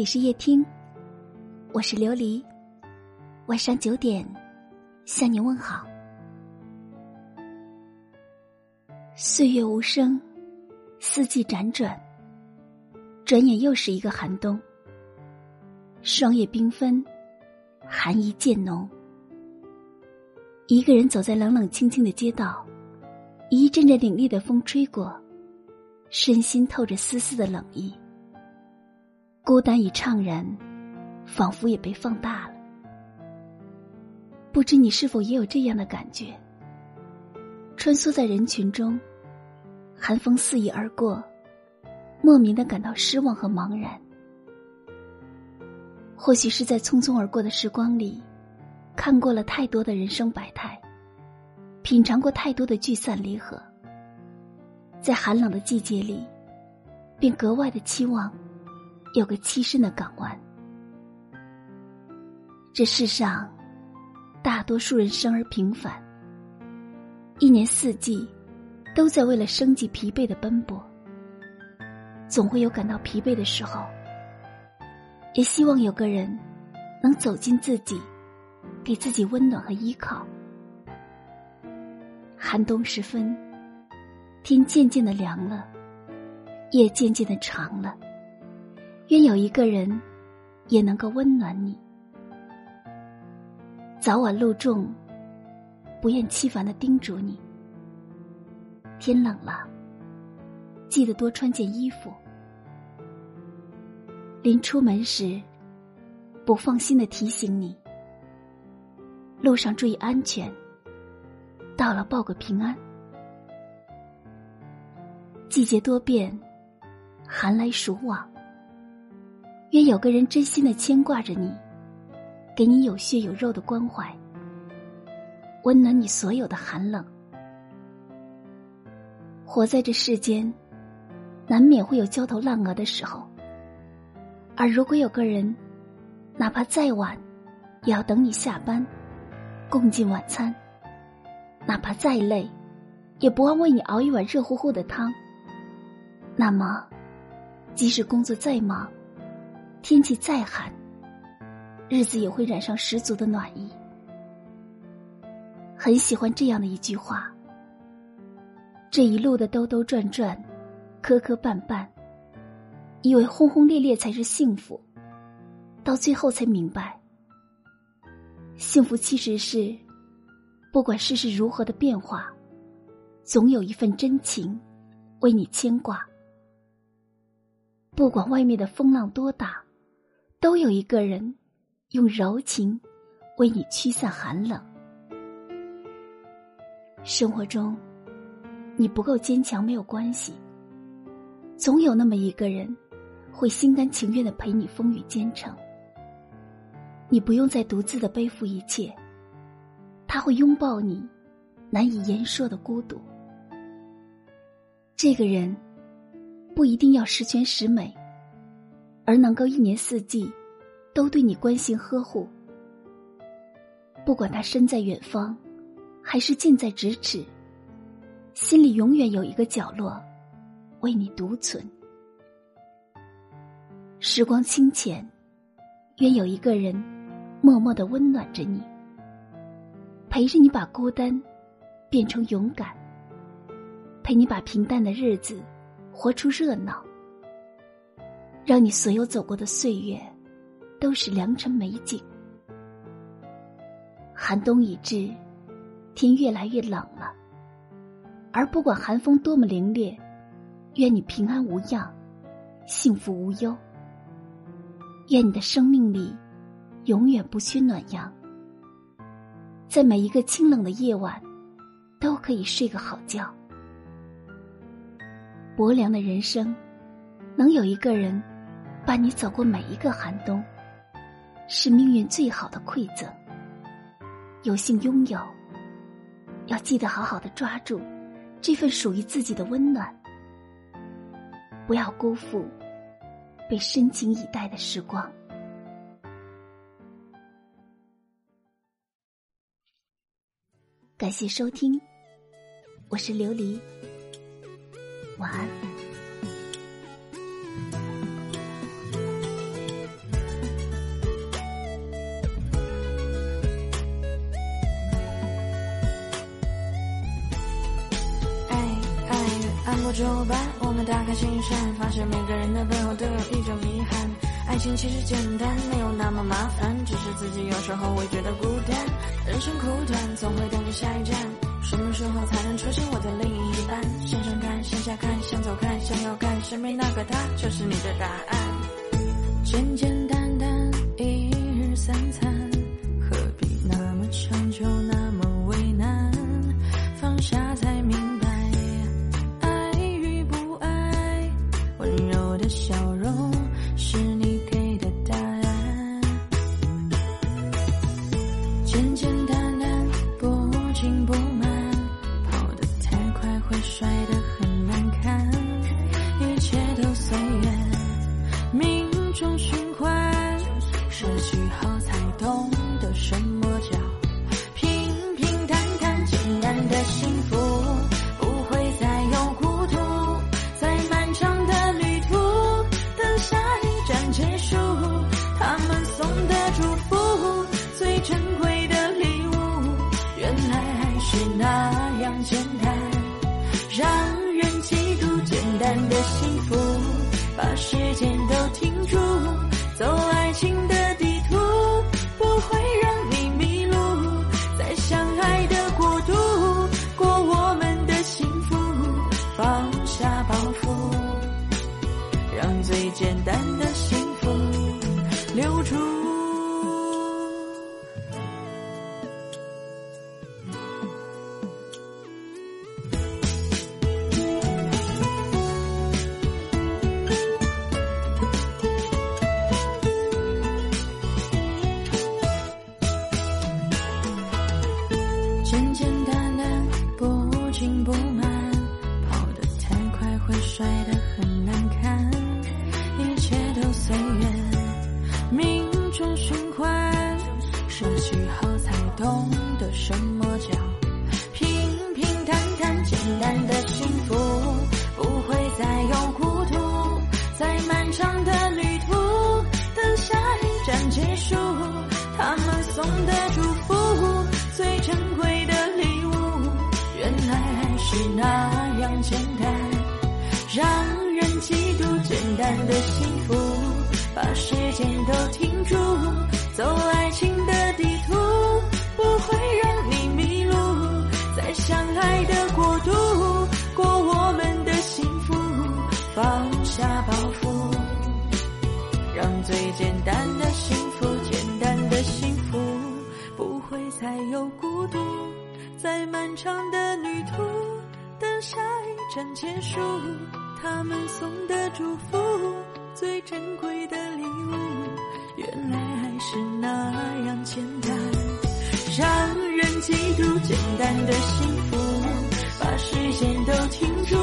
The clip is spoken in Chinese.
里是夜听，我是琉璃。晚上九点，向你问好。岁月无声，四季辗转，转眼又是一个寒冬。霜叶缤纷，寒意渐浓。一个人走在冷冷清清的街道，一阵阵凛冽的风吹过，身心透着丝丝的冷意。孤单与怅然，仿佛也被放大了。不知你是否也有这样的感觉？穿梭在人群中，寒风肆意而过，莫名的感到失望和茫然。或许是在匆匆而过的时光里，看过了太多的人生百态，品尝过太多的聚散离合，在寒冷的季节里，便格外的期望。有个栖身的港湾。这世上，大多数人生而平凡，一年四季，都在为了生计疲惫的奔波。总会有感到疲惫的时候，也希望有个人能走进自己，给自己温暖和依靠。寒冬时分，天渐渐的凉了，夜渐渐的长了。愿有一个人，也能够温暖你。早晚路重，不厌其烦的叮嘱你：天冷了，记得多穿件衣服。临出门时，不放心的提醒你：路上注意安全。到了报个平安。季节多变，寒来暑往。愿有个人真心的牵挂着你，给你有血有肉的关怀，温暖你所有的寒冷。活在这世间，难免会有焦头烂额的时候。而如果有个人，哪怕再晚，也要等你下班，共进晚餐；哪怕再累，也不忘为你熬一碗热乎乎的汤。那么，即使工作再忙，天气再寒，日子也会染上十足的暖意。很喜欢这样的一句话：这一路的兜兜转转，磕磕绊绊，以为轰轰烈烈才是幸福，到最后才明白，幸福其实是，不管世事如何的变化，总有一份真情为你牵挂。不管外面的风浪多大。都有一个人，用柔情为你驱散寒冷。生活中，你不够坚强没有关系，总有那么一个人，会心甘情愿的陪你风雨兼程。你不用再独自的背负一切，他会拥抱你难以言说的孤独。这个人，不一定要十全十美。而能够一年四季，都对你关心呵护。不管他身在远方，还是近在咫尺，心里永远有一个角落，为你独存。时光清浅，愿有一个人，默默的温暖着你，陪着你把孤单变成勇敢，陪你把平淡的日子活出热闹。让你所有走过的岁月，都是良辰美景。寒冬已至，天越来越冷了。而不管寒风多么凛冽，愿你平安无恙，幸福无忧。愿你的生命里，永远不缺暖阳。在每一个清冷的夜晚，都可以睡个好觉。薄凉的人生，能有一个人。伴你走过每一个寒冬，是命运最好的馈赠。有幸拥有，要记得好好的抓住这份属于自己的温暖，不要辜负被深情以待的时光。感谢收听，我是琉璃，晚安。过九班，我们打开心扇，发现每个人的背后都有一种遗憾。爱情其实简单，没有那么麻烦，只是自己有时候会觉得孤单。人生苦短，总会等着下一站，什么时候才能出现我的另一半？向上看，向下看，向左看，向右看，身边那个他就是你的答案。简简单的幸福，不会再有孤独，在漫长的旅途，等下一站结束，他们送的祝福，最珍贵的礼物，原来还是那样简单，让人嫉妒简单的幸福，把时间都停住，走爱情最简单的幸福留住。循环，失去后才懂得什么叫平平淡淡，简单的幸福，不会再有孤独，在漫长的旅途，等下一站结束，他们送的祝福。最珍贵的礼物，原来还是那样简单，让人嫉妒简单的幸福，把时间都停住，走爱情的地图，不会让你迷路，在相爱的国度，过我们的幸福，放下包袱，让最简单的幸福，简单的幸福。不会再有孤独，在漫长的旅途，等下一站结束，他们送的祝福，最珍贵的礼物原来爱是那样简单让人嫉妒简单的幸福把时间都停住